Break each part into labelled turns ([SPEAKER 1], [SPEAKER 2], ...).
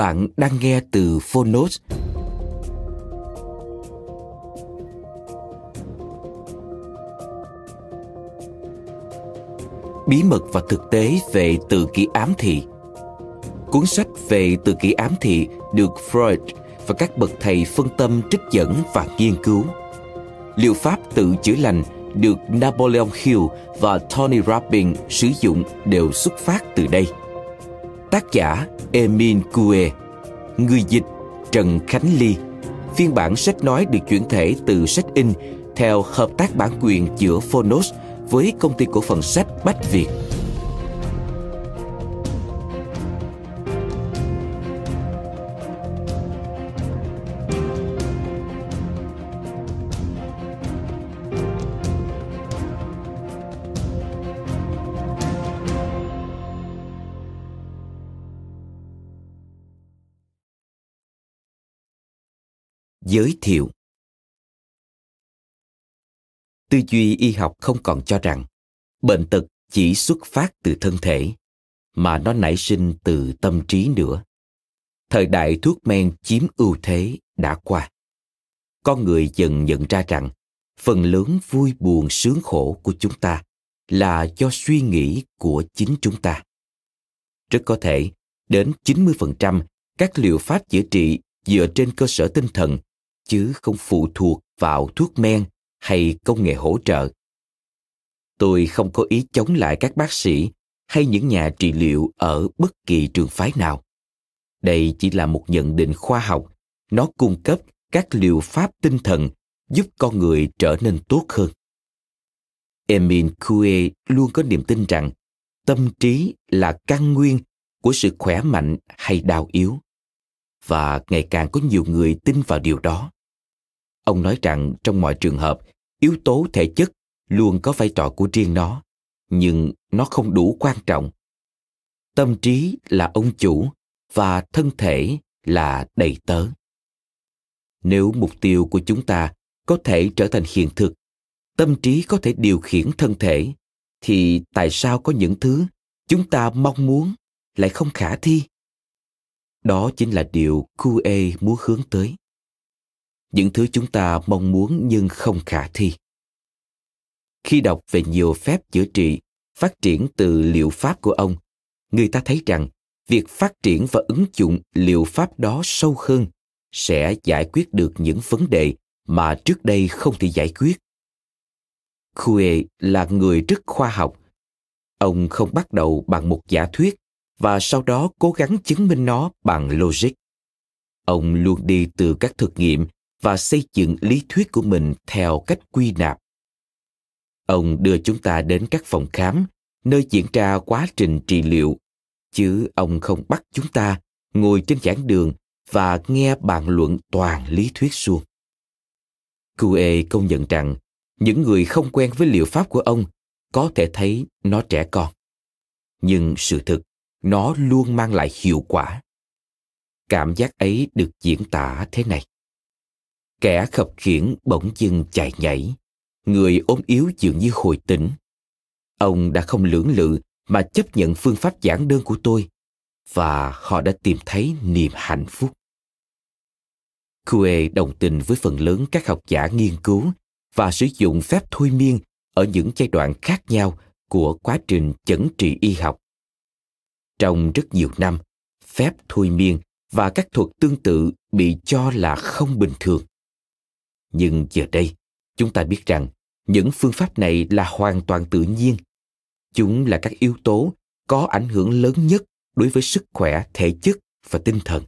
[SPEAKER 1] Bạn đang nghe từ Phonos. Bí mật và thực tế về tự kỷ ám thị Cuốn sách về tự kỷ ám thị được Freud và các bậc thầy phân tâm trích dẫn và nghiên cứu. Liệu pháp tự chữa lành được Napoleon Hill và Tony Robbins sử dụng đều xuất phát từ đây. Tác giả Emin Cue Người dịch Trần Khánh Ly Phiên bản sách nói được chuyển thể từ sách in theo hợp tác bản quyền giữa Phonos với công ty cổ phần sách Bách Việt. Giới thiệu Tư duy y học không còn cho rằng bệnh tật chỉ xuất phát từ thân thể, mà nó nảy sinh từ tâm trí nữa. Thời đại thuốc men chiếm ưu thế đã qua. Con người dần nhận ra rằng phần lớn vui buồn sướng khổ của chúng ta là do suy nghĩ của chính chúng ta. Rất có thể đến 90% các liệu pháp chữa trị dựa trên cơ sở tinh thần chứ không phụ thuộc vào thuốc men hay công nghệ hỗ trợ. Tôi không có ý chống lại các bác sĩ hay những nhà trị liệu ở bất kỳ trường phái nào. Đây chỉ là một nhận định khoa học. Nó cung cấp các liệu pháp tinh thần giúp con người trở nên tốt hơn. Emil Kue luôn có niềm tin rằng tâm trí là căn nguyên của sự khỏe mạnh hay đau yếu. Và ngày càng có nhiều người tin vào điều đó. Ông nói rằng trong mọi trường hợp, yếu tố thể chất luôn có vai trò của riêng nó, nhưng nó không đủ quan trọng. Tâm trí là ông chủ và thân thể là đầy tớ. Nếu mục tiêu của chúng ta có thể trở thành hiện thực, tâm trí có thể điều khiển thân thể, thì tại sao có những thứ chúng ta mong muốn lại không khả thi? Đó chính là điều QA muốn hướng tới những thứ chúng ta mong muốn nhưng không khả thi khi đọc về nhiều phép chữa trị, phát triển từ liệu pháp của ông, người ta thấy rằng việc phát triển và ứng dụng liệu pháp đó sâu hơn sẽ giải quyết được những vấn đề mà trước đây không thể giải quyết Khue là người rất khoa học. Ông không bắt đầu bằng một giả thuyết và sau đó cố gắng chứng minh nó bằng logic. Ông luôn đi từ các thực nghiệm và xây dựng lý thuyết của mình theo cách quy nạp. Ông đưa chúng ta đến các phòng khám, nơi diễn ra quá trình trị liệu, chứ ông không bắt chúng ta ngồi trên giảng đường và nghe bàn luận toàn lý thuyết suông. Cue công nhận rằng, những người không quen với liệu pháp của ông có thể thấy nó trẻ con. Nhưng sự thực, nó luôn mang lại hiệu quả. Cảm giác ấy được diễn tả thế này kẻ khập khiễng bỗng dưng chạy nhảy người ốm yếu dường như hồi tỉnh ông đã không lưỡng lự mà chấp nhận phương pháp giảng đơn của tôi và họ đã tìm thấy niềm hạnh phúc Kue đồng tình với phần lớn các học giả nghiên cứu và sử dụng phép thôi miên ở những giai đoạn khác nhau của quá trình chẩn trị y học. Trong rất nhiều năm, phép thôi miên và các thuật tương tự bị cho là không bình thường. Nhưng giờ đây, chúng ta biết rằng những phương pháp này là hoàn toàn tự nhiên. Chúng là các yếu tố có ảnh hưởng lớn nhất đối với sức khỏe thể chất và tinh thần.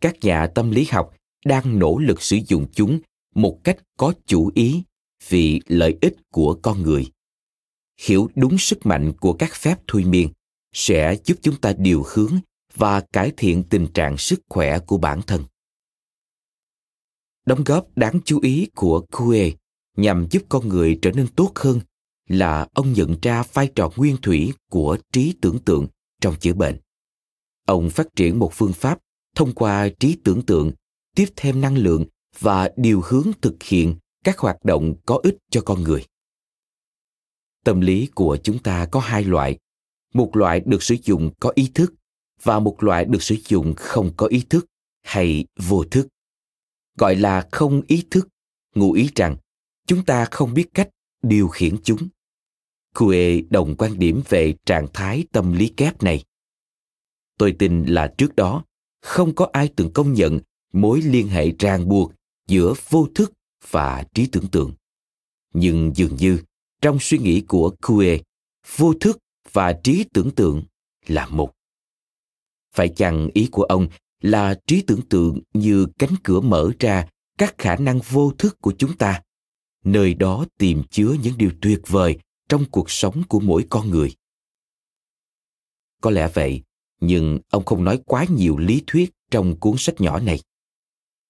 [SPEAKER 1] Các nhà tâm lý học đang nỗ lực sử dụng chúng một cách có chủ ý vì lợi ích của con người. Hiểu đúng sức mạnh của các phép thôi miên sẽ giúp chúng ta điều hướng và cải thiện tình trạng sức khỏe của bản thân. Đóng góp đáng chú ý của Kue nhằm giúp con người trở nên tốt hơn là ông nhận ra vai trò nguyên thủy của trí tưởng tượng trong chữa bệnh. Ông phát triển một phương pháp thông qua trí tưởng tượng, tiếp thêm năng lượng và điều hướng thực hiện các hoạt động có ích cho con người. Tâm lý của chúng ta có hai loại. Một loại được sử dụng có ý thức và một loại được sử dụng không có ý thức hay vô thức. Gọi là không ý thức, ngụ ý rằng chúng ta không biết cách điều khiển chúng. Kue đồng quan điểm về trạng thái tâm lý kép này. Tôi tin là trước đó, không có ai từng công nhận mối liên hệ ràng buộc giữa vô thức và trí tưởng tượng. Nhưng dường như, trong suy nghĩ của Kue, vô thức và trí tưởng tượng là một. Phải chăng ý của ông là trí tưởng tượng như cánh cửa mở ra các khả năng vô thức của chúng ta, nơi đó tìm chứa những điều tuyệt vời trong cuộc sống của mỗi con người. Có lẽ vậy, nhưng ông không nói quá nhiều lý thuyết trong cuốn sách nhỏ này.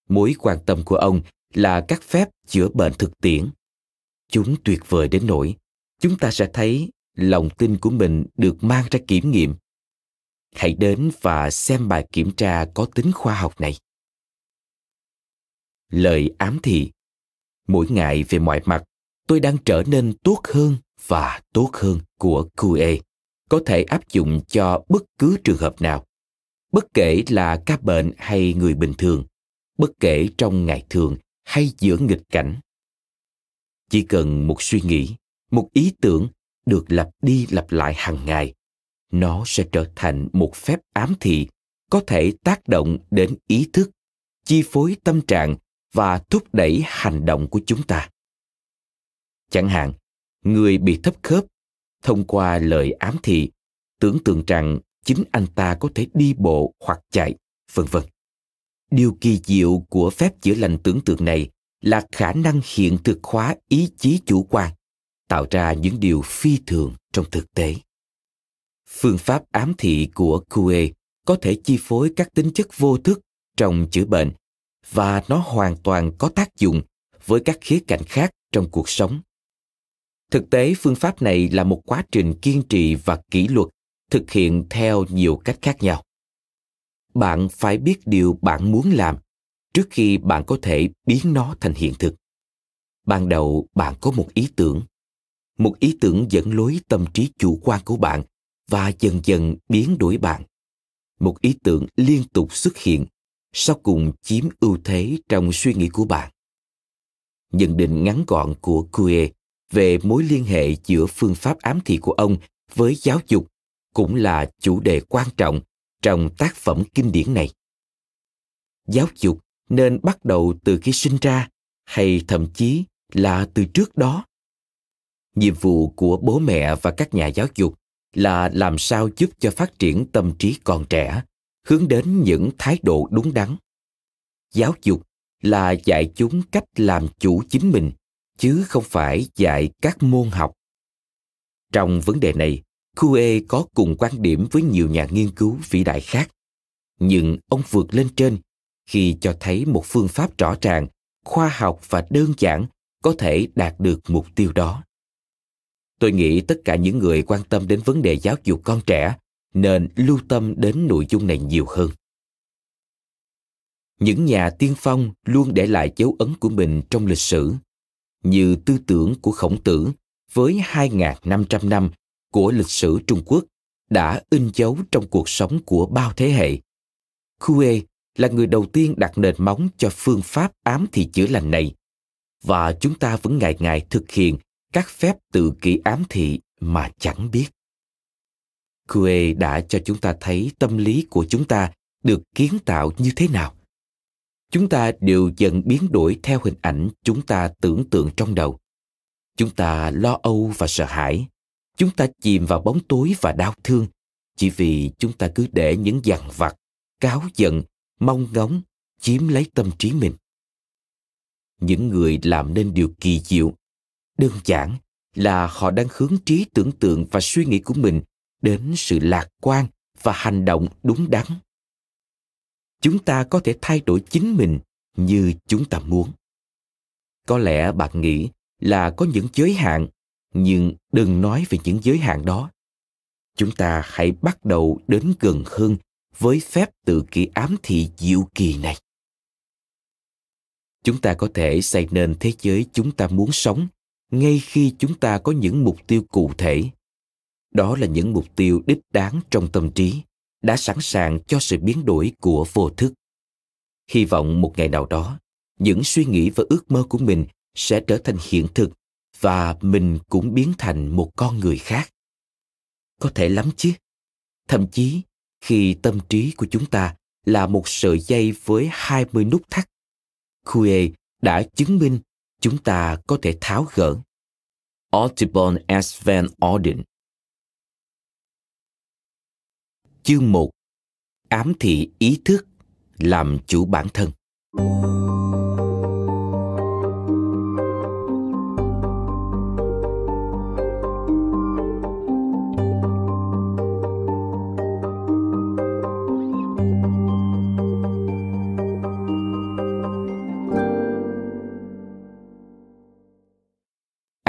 [SPEAKER 1] Mối quan tâm của ông là các phép chữa bệnh thực tiễn. Chúng tuyệt vời đến nỗi chúng ta sẽ thấy lòng tin của mình được mang ra kiểm nghiệm. Hãy đến và xem bài kiểm tra có tính khoa học này. Lời ám thị. Mỗi ngày về mọi mặt, tôi đang trở nên tốt hơn và tốt hơn của QE có thể áp dụng cho bất cứ trường hợp nào. Bất kể là ca bệnh hay người bình thường bất kể trong ngày thường hay giữa nghịch cảnh. Chỉ cần một suy nghĩ một ý tưởng được lặp đi lặp lại hàng ngày nó sẽ trở thành một phép ám thị, có thể tác động đến ý thức, chi phối tâm trạng và thúc đẩy hành động của chúng ta. Chẳng hạn, người bị thấp khớp, thông qua lời ám thị, tưởng tượng rằng chính anh ta có thể đi bộ hoặc chạy, vân vân. Điều kỳ diệu của phép chữa lành tưởng tượng này là khả năng hiện thực hóa ý chí chủ quan, tạo ra những điều phi thường trong thực tế phương pháp ám thị của Kue có thể chi phối các tính chất vô thức trong chữa bệnh và nó hoàn toàn có tác dụng với các khía cạnh khác trong cuộc sống. Thực tế, phương pháp này là một quá trình kiên trì và kỷ luật thực hiện theo nhiều cách khác nhau. Bạn phải biết điều bạn muốn làm trước khi bạn có thể biến nó thành hiện thực. Ban đầu, bạn có một ý tưởng. Một ý tưởng dẫn lối tâm trí chủ quan của bạn và dần dần biến đổi bạn. Một ý tưởng liên tục xuất hiện, sau cùng chiếm ưu thế trong suy nghĩ của bạn. Nhận định ngắn gọn của Kue về mối liên hệ giữa phương pháp ám thị của ông với giáo dục cũng là chủ đề quan trọng trong tác phẩm kinh điển này. Giáo dục nên bắt đầu từ khi sinh ra hay thậm chí là từ trước đó? Nhiệm vụ của bố mẹ và các nhà giáo dục là làm sao giúp cho phát triển tâm trí con trẻ hướng đến những thái độ đúng đắn. Giáo dục là dạy chúng cách làm chủ chính mình chứ không phải dạy các môn học. Trong vấn đề này Kue có cùng quan điểm với nhiều nhà nghiên cứu vĩ đại khác, nhưng ông vượt lên trên khi cho thấy một phương pháp rõ ràng, khoa học và đơn giản có thể đạt được mục tiêu đó. Tôi nghĩ tất cả những người quan tâm đến vấn đề giáo dục con trẻ nên lưu tâm đến nội dung này nhiều hơn. Những nhà tiên phong luôn để lại dấu ấn của mình trong lịch sử, như tư tưởng của khổng tử với 2.500 năm của lịch sử Trung Quốc đã in dấu trong cuộc sống của bao thế hệ. Kue là người đầu tiên đặt nền móng cho phương pháp ám thị chữa lành này và chúng ta vẫn ngày ngày thực hiện các phép tự kỷ ám thị mà chẳng biết. Kue đã cho chúng ta thấy tâm lý của chúng ta được kiến tạo như thế nào. Chúng ta đều dần biến đổi theo hình ảnh chúng ta tưởng tượng trong đầu. Chúng ta lo âu và sợ hãi. Chúng ta chìm vào bóng tối và đau thương chỉ vì chúng ta cứ để những dằn vặt, cáo giận, mong ngóng chiếm lấy tâm trí mình. Những người làm nên điều kỳ diệu, đơn giản là họ đang hướng trí tưởng tượng và suy nghĩ của mình đến sự lạc quan và hành động đúng đắn. Chúng ta có thể thay đổi chính mình như chúng ta muốn. Có lẽ bạn nghĩ là có những giới hạn, nhưng đừng nói về những giới hạn đó. Chúng ta hãy bắt đầu đến gần hơn với phép tự kỷ ám thị diệu kỳ này. Chúng ta có thể xây nên thế giới chúng ta muốn sống ngay khi chúng ta có những mục tiêu cụ thể. Đó là những mục tiêu đích đáng trong tâm trí, đã sẵn sàng cho sự biến đổi của vô thức. Hy vọng một ngày nào đó, những suy nghĩ và ước mơ của mình sẽ trở thành hiện thực và mình cũng biến thành một con người khác. Có thể lắm chứ? Thậm chí, khi tâm trí của chúng ta là một sợi dây với 20 nút thắt. Kue đã chứng minh chúng ta có thể tháo gỡ. Audubon S. Van Orden Chương 1 Ám thị ý thức, làm chủ bản thân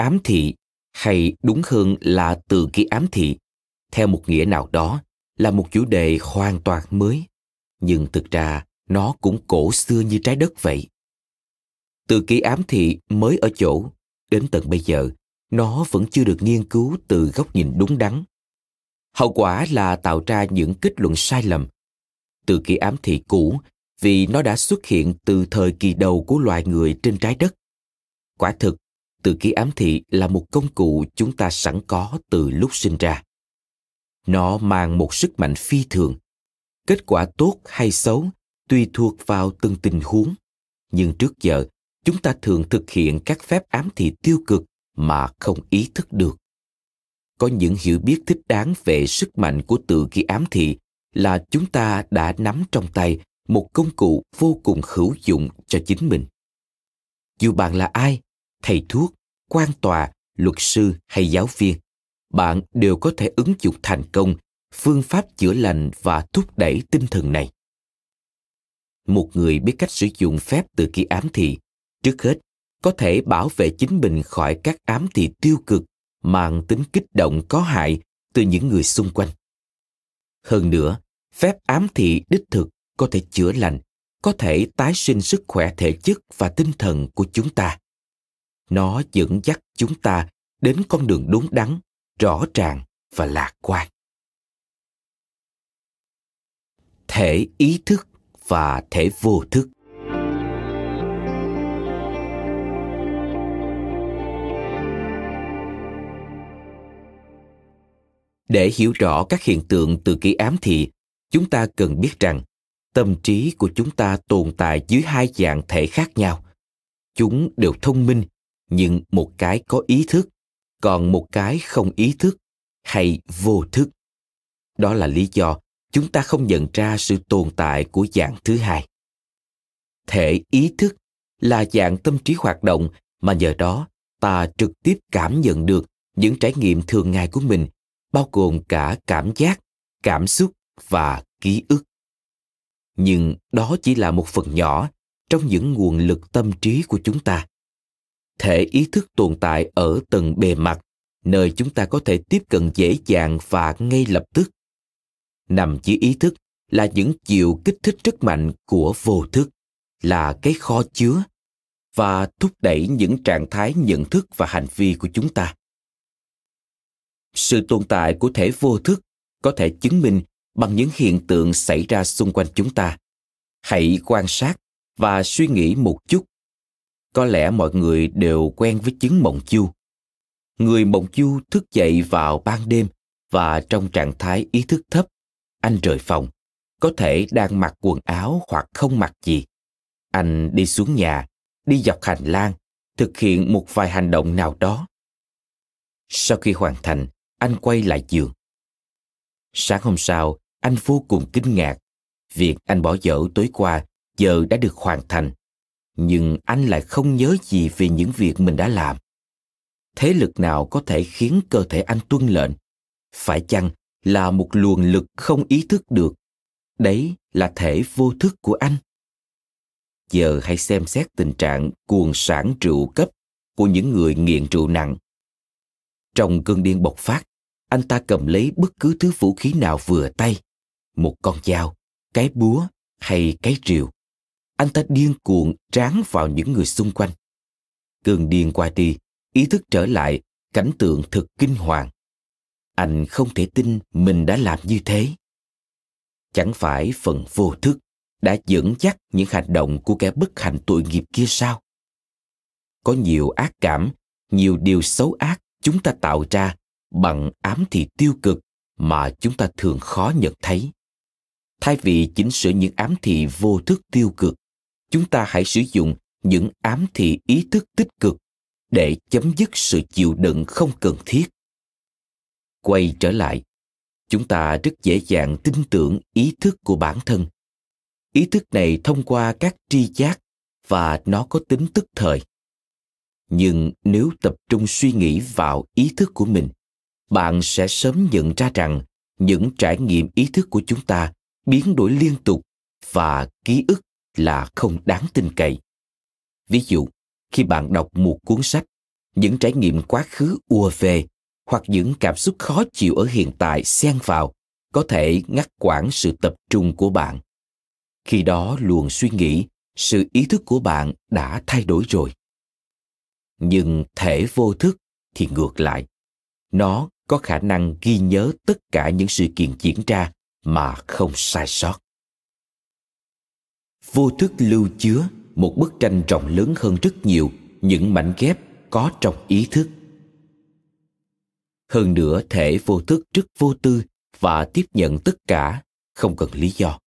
[SPEAKER 1] ám thị hay đúng hơn là từ ký ám thị, theo một nghĩa nào đó là một chủ đề hoàn toàn mới, nhưng thực ra nó cũng cổ xưa như trái đất vậy. Từ ký ám thị mới ở chỗ, đến tận bây giờ, nó vẫn chưa được nghiên cứu từ góc nhìn đúng đắn. Hậu quả là tạo ra những kết luận sai lầm. Từ ký ám thị cũ, vì nó đã xuất hiện từ thời kỳ đầu của loài người trên trái đất. Quả thực từ ký ám thị là một công cụ chúng ta sẵn có từ lúc sinh ra. Nó mang một sức mạnh phi thường. Kết quả tốt hay xấu tùy thuộc vào từng tình huống. Nhưng trước giờ, chúng ta thường thực hiện các phép ám thị tiêu cực mà không ý thức được. Có những hiểu biết thích đáng về sức mạnh của tự ký ám thị là chúng ta đã nắm trong tay một công cụ vô cùng hữu dụng cho chính mình. Dù bạn là ai thầy thuốc, quan tòa, luật sư hay giáo viên. Bạn đều có thể ứng dụng thành công phương pháp chữa lành và thúc đẩy tinh thần này. Một người biết cách sử dụng phép từ ký ám thị, trước hết, có thể bảo vệ chính mình khỏi các ám thị tiêu cực mang tính kích động có hại từ những người xung quanh. Hơn nữa, phép ám thị đích thực có thể chữa lành, có thể tái sinh sức khỏe thể chất và tinh thần của chúng ta nó dẫn dắt chúng ta đến con đường đúng đắn, rõ ràng và lạc quan. Thể ý thức và thể vô thức. Để hiểu rõ các hiện tượng từ ký ám thị chúng ta cần biết rằng, tâm trí của chúng ta tồn tại dưới hai dạng thể khác nhau. Chúng đều thông minh nhưng một cái có ý thức, còn một cái không ý thức hay vô thức. Đó là lý do chúng ta không nhận ra sự tồn tại của dạng thứ hai. Thể ý thức là dạng tâm trí hoạt động mà nhờ đó ta trực tiếp cảm nhận được những trải nghiệm thường ngày của mình, bao gồm cả cảm giác, cảm xúc và ký ức. Nhưng đó chỉ là một phần nhỏ trong những nguồn lực tâm trí của chúng ta thể ý thức tồn tại ở tầng bề mặt, nơi chúng ta có thể tiếp cận dễ dàng và ngay lập tức. Nằm dưới ý thức là những chiều kích thích rất mạnh của vô thức, là cái kho chứa, và thúc đẩy những trạng thái nhận thức và hành vi của chúng ta. Sự tồn tại của thể vô thức có thể chứng minh bằng những hiện tượng xảy ra xung quanh chúng ta. Hãy quan sát và suy nghĩ một chút có lẽ mọi người đều quen với chứng mộng chu người mộng chu thức dậy vào ban đêm và trong trạng thái ý thức thấp, anh rời phòng, có thể đang mặc quần áo hoặc không mặc gì. Anh đi xuống nhà, đi dọc hành lang, thực hiện một vài hành động nào đó. Sau khi hoàn thành, anh quay lại giường. Sáng hôm sau, anh vô cùng kinh ngạc. Việc anh bỏ dở tối qua giờ đã được hoàn thành nhưng anh lại không nhớ gì về những việc mình đã làm. Thế lực nào có thể khiến cơ thể anh tuân lệnh? Phải chăng là một luồng lực không ý thức được? Đấy là thể vô thức của anh. Giờ hãy xem xét tình trạng cuồng sản rượu cấp của những người nghiện rượu nặng. Trong cơn điên bộc phát, anh ta cầm lấy bất cứ thứ vũ khí nào vừa tay. Một con dao, cái búa hay cái rìu anh ta điên cuồng tráng vào những người xung quanh. Cơn điên qua đi, ý thức trở lại, cảnh tượng thật kinh hoàng. Anh không thể tin mình đã làm như thế. Chẳng phải phần vô thức đã dẫn dắt những hành động của kẻ bất hạnh tội nghiệp kia sao? Có nhiều ác cảm, nhiều điều xấu ác chúng ta tạo ra bằng ám thị tiêu cực mà chúng ta thường khó nhận thấy. Thay vì chỉnh sửa những ám thị vô thức tiêu cực chúng ta hãy sử dụng những ám thị ý thức tích cực để chấm dứt sự chịu đựng không cần thiết. Quay trở lại, chúng ta rất dễ dàng tin tưởng ý thức của bản thân. Ý thức này thông qua các tri giác và nó có tính tức thời. Nhưng nếu tập trung suy nghĩ vào ý thức của mình, bạn sẽ sớm nhận ra rằng những trải nghiệm ý thức của chúng ta biến đổi liên tục và ký ức là không đáng tin cậy. Ví dụ, khi bạn đọc một cuốn sách, những trải nghiệm quá khứ ùa về hoặc những cảm xúc khó chịu ở hiện tại xen vào có thể ngắt quãng sự tập trung của bạn. Khi đó luồng suy nghĩ, sự ý thức của bạn đã thay đổi rồi. Nhưng thể vô thức thì ngược lại. Nó có khả năng ghi nhớ tất cả những sự kiện diễn ra mà không sai sót vô thức lưu chứa, một bức tranh rộng lớn hơn rất nhiều, những mảnh ghép có trong ý thức. Hơn nữa, thể vô thức rất vô tư và tiếp nhận tất cả, không cần lý do.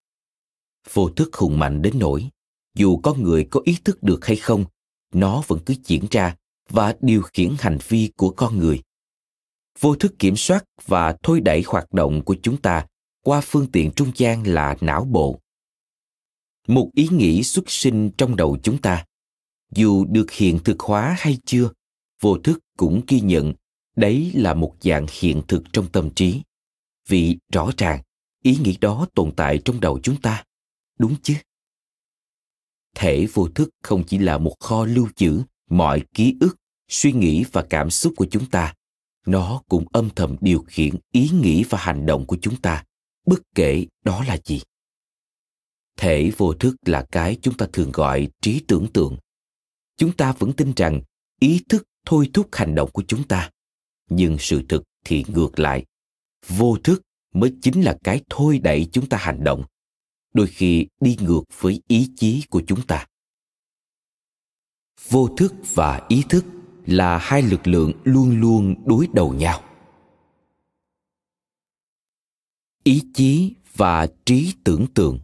[SPEAKER 1] Vô thức hùng mạnh đến nỗi, dù con người có ý thức được hay không, nó vẫn cứ diễn ra và điều khiển hành vi của con người. Vô thức kiểm soát và thôi đẩy hoạt động của chúng ta qua phương tiện trung gian là não bộ một ý nghĩ xuất sinh trong đầu chúng ta. Dù được hiện thực hóa hay chưa, vô thức cũng ghi nhận đấy là một dạng hiện thực trong tâm trí. Vì rõ ràng, ý nghĩ đó tồn tại trong đầu chúng ta, đúng chứ? Thể vô thức không chỉ là một kho lưu trữ mọi ký ức, suy nghĩ và cảm xúc của chúng ta, nó cũng âm thầm điều khiển ý nghĩ và hành động của chúng ta. Bất kể đó là gì thể vô thức là cái chúng ta thường gọi trí tưởng tượng. Chúng ta vẫn tin rằng ý thức thôi thúc hành động của chúng ta. Nhưng sự thực thì ngược lại. Vô thức mới chính là cái thôi đẩy chúng ta hành động. Đôi khi đi ngược với ý chí của chúng ta. Vô thức và ý thức là hai lực lượng luôn luôn đối đầu nhau. Ý chí và trí tưởng tượng.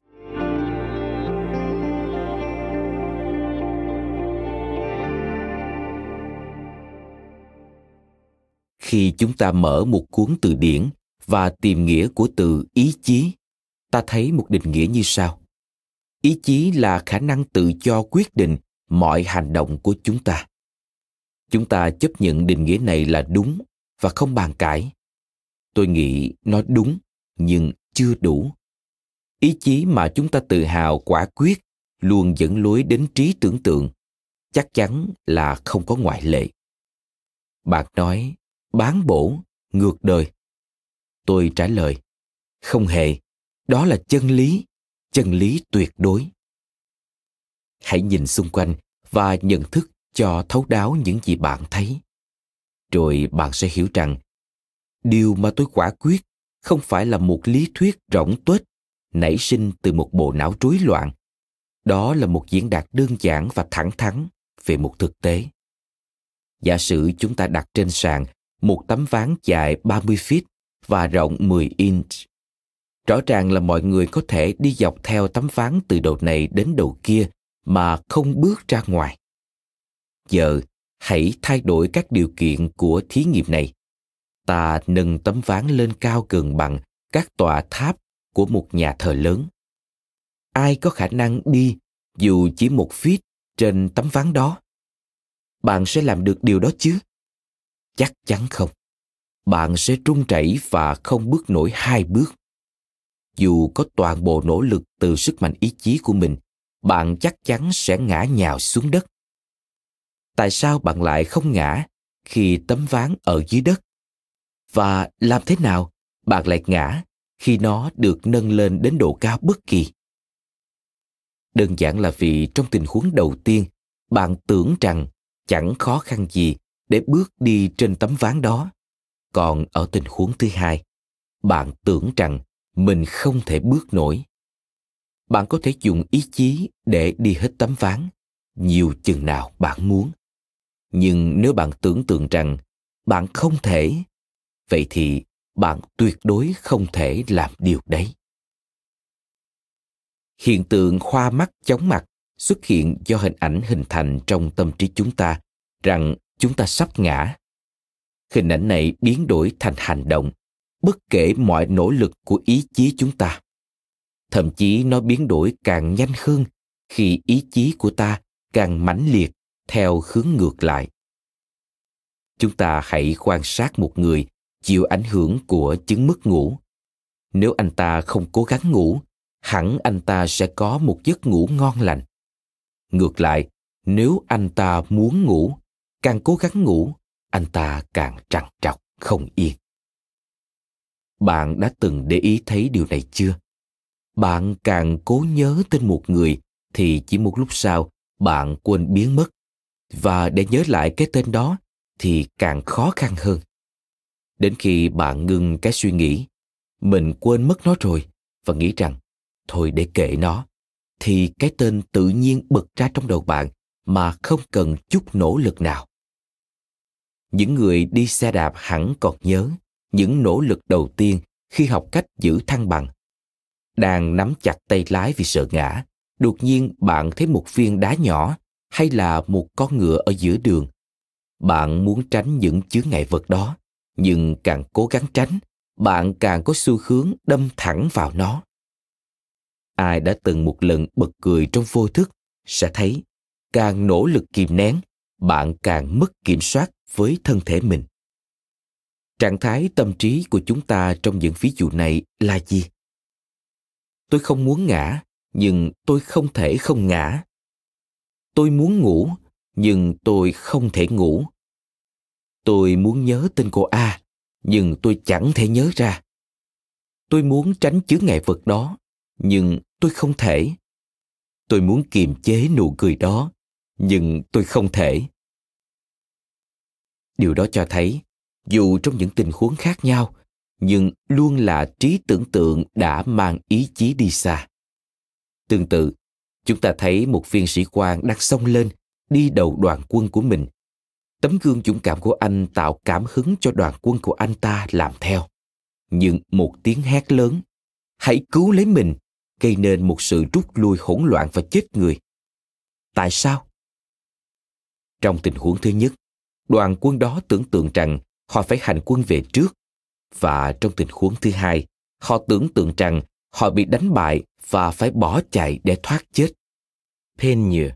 [SPEAKER 1] Khi chúng ta mở một cuốn từ điển và tìm nghĩa của từ ý chí, ta thấy một định nghĩa như sau. Ý chí là khả năng tự do quyết định mọi hành động của chúng ta. Chúng ta chấp nhận định nghĩa này là đúng và không bàn cãi. Tôi nghĩ nó đúng, nhưng chưa đủ. Ý chí mà chúng ta tự hào, quả quyết, luôn dẫn lối đến trí tưởng tượng, chắc chắn là không có ngoại lệ. Bạn nói bán bổ ngược đời. Tôi trả lời, không hề, đó là chân lý chân lý tuyệt đối. Hãy nhìn xung quanh và nhận thức cho thấu đáo những gì bạn thấy. Rồi bạn sẽ hiểu rằng, điều mà tôi quả quyết không phải là một lý thuyết rỗng tuếch, nảy sinh từ một bộ não rối loạn. Đó là một diễn đạt đơn giản và thẳng thắn về một thực tế. Giả sử chúng ta đặt trên sàn một tấm ván dài 30 feet và rộng 10 inch. Rõ ràng là mọi người có thể đi dọc theo tấm ván từ đầu này đến đầu kia mà không bước ra ngoài. Giờ, hãy thay đổi các điều kiện của thí nghiệm này. Ta nâng tấm ván lên cao gần bằng các tòa tháp của một nhà thờ lớn. Ai có khả năng đi dù chỉ một feet trên tấm ván đó? Bạn sẽ làm được điều đó chứ? Chắc chắn không. Bạn sẽ trung chảy và không bước nổi hai bước. Dù có toàn bộ nỗ lực từ sức mạnh ý chí của mình, bạn chắc chắn sẽ ngã nhào xuống đất. Tại sao bạn lại không ngã khi tấm ván ở dưới đất? Và làm thế nào bạn lại ngã khi nó được nâng lên đến độ cao bất kỳ? Đơn giản là vì trong tình huống đầu tiên, bạn tưởng rằng chẳng khó khăn gì để bước đi trên tấm ván đó. Còn ở tình huống thứ hai, bạn tưởng rằng mình không thể bước nổi. Bạn có thể dùng ý chí để đi hết tấm ván, nhiều chừng nào bạn muốn. Nhưng nếu bạn tưởng tượng rằng bạn không thể, vậy thì bạn tuyệt đối không thể làm điều đấy. Hiện tượng khoa mắt chóng mặt xuất hiện do hình ảnh hình thành trong tâm trí chúng ta rằng chúng ta sắp ngã. Hình ảnh này biến đổi thành hành động, bất kể mọi nỗ lực của ý chí chúng ta. Thậm chí nó biến đổi càng nhanh hơn khi ý chí của ta càng mãnh liệt theo hướng ngược lại. Chúng ta hãy quan sát một người chịu ảnh hưởng của chứng mất ngủ. Nếu anh ta không cố gắng ngủ, hẳn anh ta sẽ có một giấc ngủ ngon lành. Ngược lại, nếu anh ta muốn ngủ, càng cố gắng ngủ, anh ta càng trằn trọc, không yên. Bạn đã từng để ý thấy điều này chưa? Bạn càng cố nhớ tên một người thì chỉ một lúc sau bạn quên biến mất. Và để nhớ lại cái tên đó thì càng khó khăn hơn. Đến khi bạn ngừng cái suy nghĩ, mình quên mất nó rồi và nghĩ rằng thôi để kệ nó, thì cái tên tự nhiên bật ra trong đầu bạn mà không cần chút nỗ lực nào. Những người đi xe đạp hẳn còn nhớ những nỗ lực đầu tiên khi học cách giữ thăng bằng. Đang nắm chặt tay lái vì sợ ngã, đột nhiên bạn thấy một viên đá nhỏ hay là một con ngựa ở giữa đường. Bạn muốn tránh những chướng ngại vật đó, nhưng càng cố gắng tránh, bạn càng có xu hướng đâm thẳng vào nó. Ai đã từng một lần bật cười trong vô thức sẽ thấy càng nỗ lực kìm nén, bạn càng mất kiểm soát với thân thể mình. Trạng thái tâm trí của chúng ta trong những ví dụ này là gì? Tôi không muốn ngã, nhưng tôi không thể không ngã. Tôi muốn ngủ, nhưng tôi không thể ngủ. Tôi muốn nhớ tên cô a, nhưng tôi chẳng thể nhớ ra. Tôi muốn tránh chướng ngại vật đó, nhưng tôi không thể. Tôi muốn kiềm chế nụ cười đó, nhưng tôi không thể điều đó cho thấy, dù trong những tình huống khác nhau, nhưng luôn là trí tưởng tượng đã mang ý chí đi xa. Tương tự, chúng ta thấy một viên sĩ quan đang xông lên, đi đầu đoàn quân của mình. Tấm gương dũng cảm của anh tạo cảm hứng cho đoàn quân của anh ta làm theo. Nhưng một tiếng hét lớn, hãy cứu lấy mình! gây nên một sự rút lui hỗn loạn và chết người. Tại sao? Trong tình huống thứ nhất đoàn quân đó tưởng tượng rằng họ phải hành quân về trước. Và trong tình huống thứ hai họ tưởng tượng rằng họ bị đánh bại và phải bỏ chạy để thoát chết. Peigne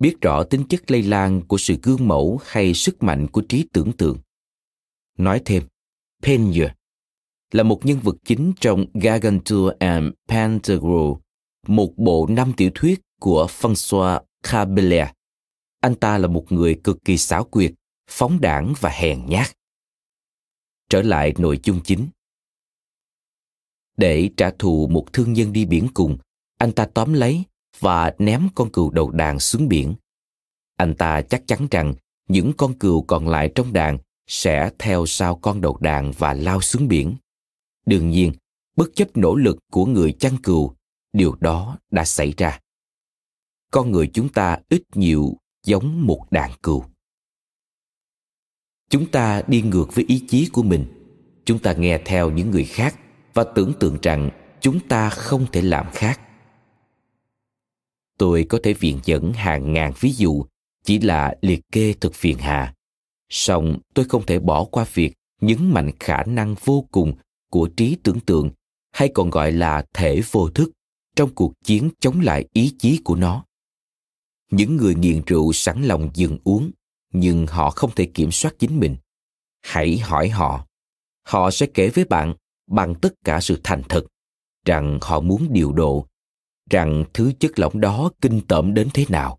[SPEAKER 1] biết rõ tính chất lây lan của sự gương mẫu hay sức mạnh của trí tưởng tượng. Nói thêm Peigne là một nhân vật chính trong Gargantua and Pantagruel, một bộ năm tiểu thuyết của François Rabelais. Anh ta là một người cực kỳ xảo quyệt, phóng đảng và hèn nhát. Trở lại nội dung chính. Để trả thù một thương nhân đi biển cùng, anh ta tóm lấy và ném con cừu đầu đàn xuống biển. Anh ta chắc chắn rằng những con cừu còn lại trong đàn sẽ theo sau con đầu đàn và lao xuống biển. Đương nhiên, bất chấp nỗ lực của người chăn cừu, điều đó đã xảy ra. con người chúng ta ít nhiều giống một đàn cừu chúng ta đi ngược với ý chí của mình. Chúng ta nghe theo những người khác và tưởng tượng rằng chúng ta không thể làm khác. Tôi có thể viện dẫn hàng ngàn ví dụ, chỉ là liệt kê thực phiền hà. Song tôi không thể bỏ qua việc nhấn mạnh khả năng vô cùng của trí tưởng tượng, hay còn gọi là thể vô thức, trong cuộc chiến chống lại ý chí của nó. Những người nghiện rượu sẵn lòng dừng uống nhưng họ không thể kiểm soát chính mình. Hãy hỏi họ. Họ sẽ kể với bạn bằng tất cả sự thành thật rằng họ muốn điều độ, rằng thứ chất lỏng đó kinh tởm đến thế nào.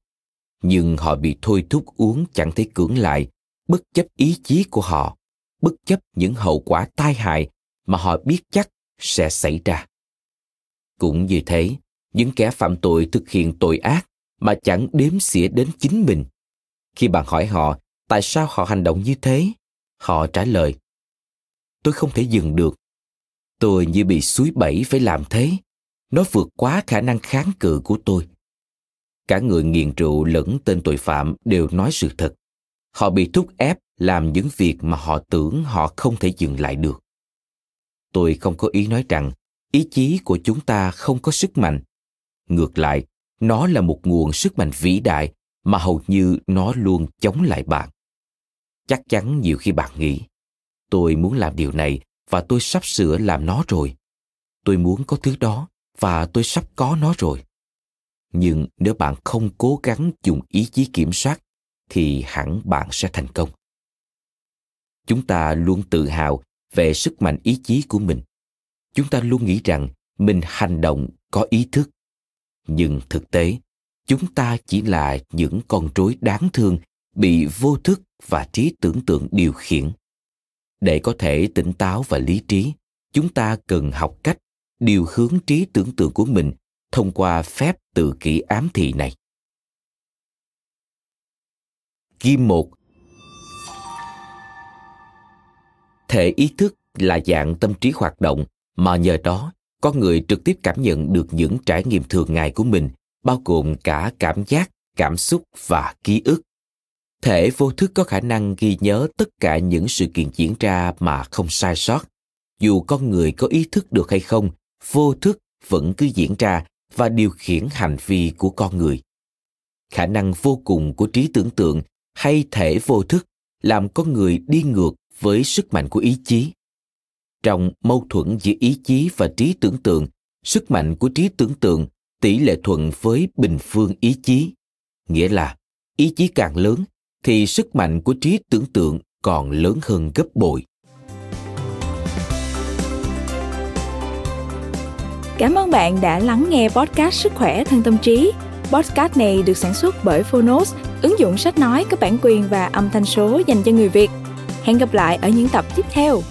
[SPEAKER 1] Nhưng họ bị thôi thúc uống chẳng thể cưỡng lại bất chấp ý chí của họ, bất chấp những hậu quả tai hại mà họ biết chắc sẽ xảy ra. Cũng như thế, những kẻ phạm tội thực hiện tội ác mà chẳng đếm xỉa đến chính mình khi bạn hỏi họ, tại sao họ hành động như thế? Họ trả lời, tôi không thể dừng được. Tôi như bị suối bẫy phải làm thế. Nó vượt quá khả năng kháng cự của tôi. Cả người nghiện rượu lẫn tên tội phạm đều nói sự thật. Họ bị thúc ép làm những việc mà họ tưởng họ không thể dừng lại được. Tôi không có ý nói rằng ý chí của chúng ta không có sức mạnh. Ngược lại, nó là một nguồn sức mạnh vĩ đại mà hầu như nó luôn chống lại bạn. Chắc chắn nhiều khi bạn nghĩ, tôi muốn làm điều này và tôi sắp sửa làm nó rồi. Tôi muốn có thứ đó và tôi sắp có nó rồi. Nhưng nếu bạn không cố gắng dùng ý chí kiểm soát, thì hẳn bạn sẽ thành công. Chúng ta luôn tự hào về sức mạnh ý chí của mình. Chúng ta luôn nghĩ rằng mình hành động có ý thức. Nhưng thực tế chúng ta chỉ là những con rối đáng thương, bị vô thức và trí tưởng tượng điều khiển. Để có thể tỉnh táo và lý trí, chúng ta cần học cách điều hướng trí tưởng tượng của mình thông qua phép tự kỷ ám thị này. Kim một. Thể ý thức là dạng tâm trí hoạt động mà nhờ đó, con người trực tiếp cảm nhận được những trải nghiệm thường ngày của mình bao gồm cả cảm giác, cảm xúc và ký ức. Thể vô thức có khả năng ghi nhớ tất cả những sự kiện diễn ra mà không sai sót. Dù con người có ý thức được hay không, vô thức vẫn cứ diễn ra và điều khiển hành vi của con người. Khả năng vô cùng của trí tưởng tượng hay thể vô thức làm con người đi ngược với sức mạnh của ý chí. Trong mâu thuẫn giữa ý chí và trí tưởng tượng, sức mạnh của trí tưởng tượng tỷ lệ thuận với bình phương ý chí nghĩa là ý chí càng lớn thì sức mạnh của trí tưởng tượng còn lớn hơn gấp bội
[SPEAKER 2] Cảm ơn bạn đã lắng nghe podcast Sức khỏe thân tâm trí. Podcast này được sản xuất bởi Phonos, ứng dụng sách nói có bản quyền và âm thanh số dành cho người Việt. Hẹn gặp lại ở những tập tiếp theo.